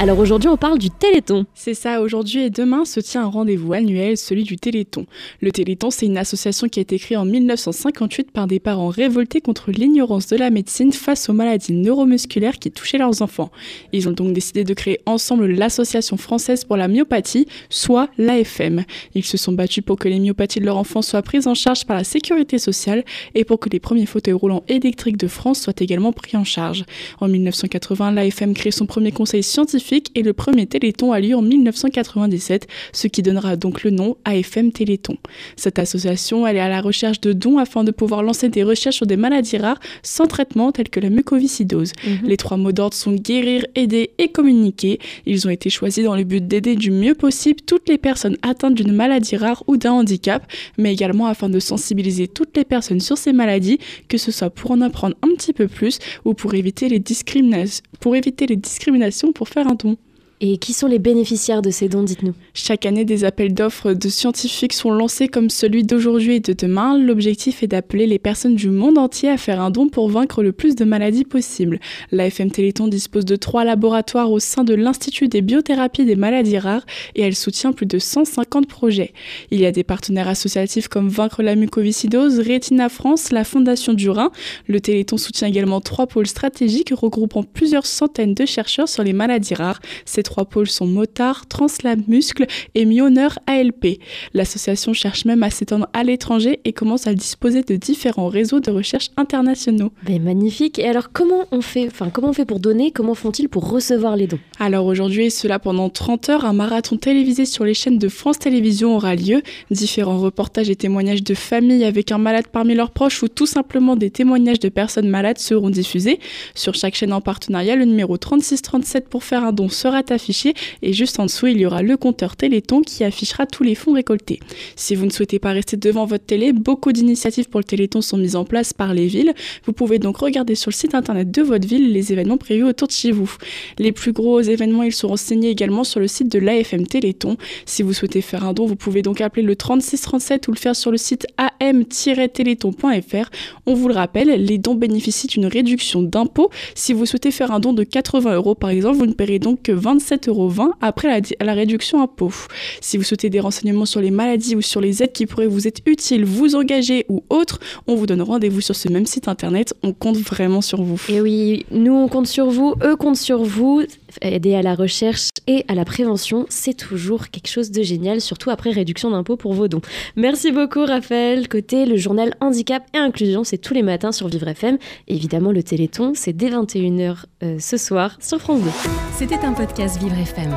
Alors aujourd'hui, on parle du Téléthon. C'est ça, aujourd'hui et demain se tient un rendez-vous annuel, celui du Téléthon. Le Téléthon, c'est une association qui a été créée en 1958 par des parents révoltés contre l'ignorance de la médecine face aux maladies neuromusculaires qui touchaient leurs enfants. Ils ont donc décidé de créer ensemble l'Association française pour la myopathie, soit l'AFM. Ils se sont battus pour que les myopathies de leurs enfants soient prises en charge par la sécurité sociale et pour que les premiers fauteuils roulants électriques de France soient également pris en charge. En 1980, l'AFM crée son premier conseil scientifique et le premier Téléthon a lieu en 1997, ce qui donnera donc le nom AFM Téléthon. Cette association, elle est à la recherche de dons afin de pouvoir lancer des recherches sur des maladies rares sans traitement telles que la mucoviscidose. Mhm. Les trois mots d'ordre sont guérir, aider et communiquer. Ils ont été choisis dans le but d'aider du mieux possible toutes les personnes atteintes d'une maladie rare ou d'un handicap, mais également afin de sensibiliser toutes les personnes sur ces maladies, que ce soit pour en apprendre un petit peu plus ou pour éviter les, discriminations, pour éviter les discriminations pour faire un Anton et qui sont les bénéficiaires de ces dons, dites-nous Chaque année, des appels d'offres de scientifiques sont lancés comme celui d'aujourd'hui et de demain. L'objectif est d'appeler les personnes du monde entier à faire un don pour vaincre le plus de maladies possible. La FM Téléthon dispose de trois laboratoires au sein de l'Institut des biothérapies des maladies rares et elle soutient plus de 150 projets. Il y a des partenaires associatifs comme Vaincre la mucoviscidose, Rétina France, la Fondation du Rhin. Le Téléthon soutient également trois pôles stratégiques regroupant plusieurs centaines de chercheurs sur les maladies rares trois pôles sont Motard, Translab Muscle et Mioneur ALP. L'association cherche même à s'étendre à l'étranger et commence à disposer de différents réseaux de recherche internationaux. Ben, magnifique. Et alors comment on fait Enfin, comment on fait pour donner Comment font-ils pour recevoir les dons? Alors aujourd'hui, cela pendant 30 heures, un marathon télévisé sur les chaînes de France Télévisions aura lieu. Différents reportages et témoignages de familles avec un malade parmi leurs proches ou tout simplement des témoignages de personnes malades seront diffusés. Sur chaque chaîne en partenariat, le numéro 3637 pour faire un don sera affiché et juste en dessous, il y aura le compteur Téléthon qui affichera tous les fonds récoltés. Si vous ne souhaitez pas rester devant votre télé, beaucoup d'initiatives pour le Téléthon sont mises en place par les villes. Vous pouvez donc regarder sur le site internet de votre ville les événements prévus autour de chez vous. Les plus gros événements, ils sont renseignés également sur le site de l'AFM Téléthon. Si vous souhaitez faire un don, vous pouvez donc appeler le 3637 ou le faire sur le site am-téléthon.fr. On vous le rappelle, les dons bénéficient d'une réduction d'impôt. Si vous souhaitez faire un don de 80 euros par exemple, vous ne paierez donc que 27 7,20 euros après la, la réduction impôt. Si vous souhaitez des renseignements sur les maladies ou sur les aides qui pourraient vous être utiles, vous engager ou autres, on vous donne rendez-vous sur ce même site internet. On compte vraiment sur vous. Et oui, nous on compte sur vous, eux comptent sur vous. Aider à la recherche et à la prévention, c'est toujours quelque chose de génial, surtout après réduction d'impôt pour vos dons. Merci beaucoup Raphaël. Côté le journal Handicap et Inclusion, c'est tous les matins sur Vivre FM. Évidemment, le Téléthon, c'est dès 21h euh, ce soir sur France 2. C'était un podcast Vivre FM.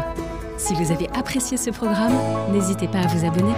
Si vous avez apprécié ce programme, n'hésitez pas à vous abonner.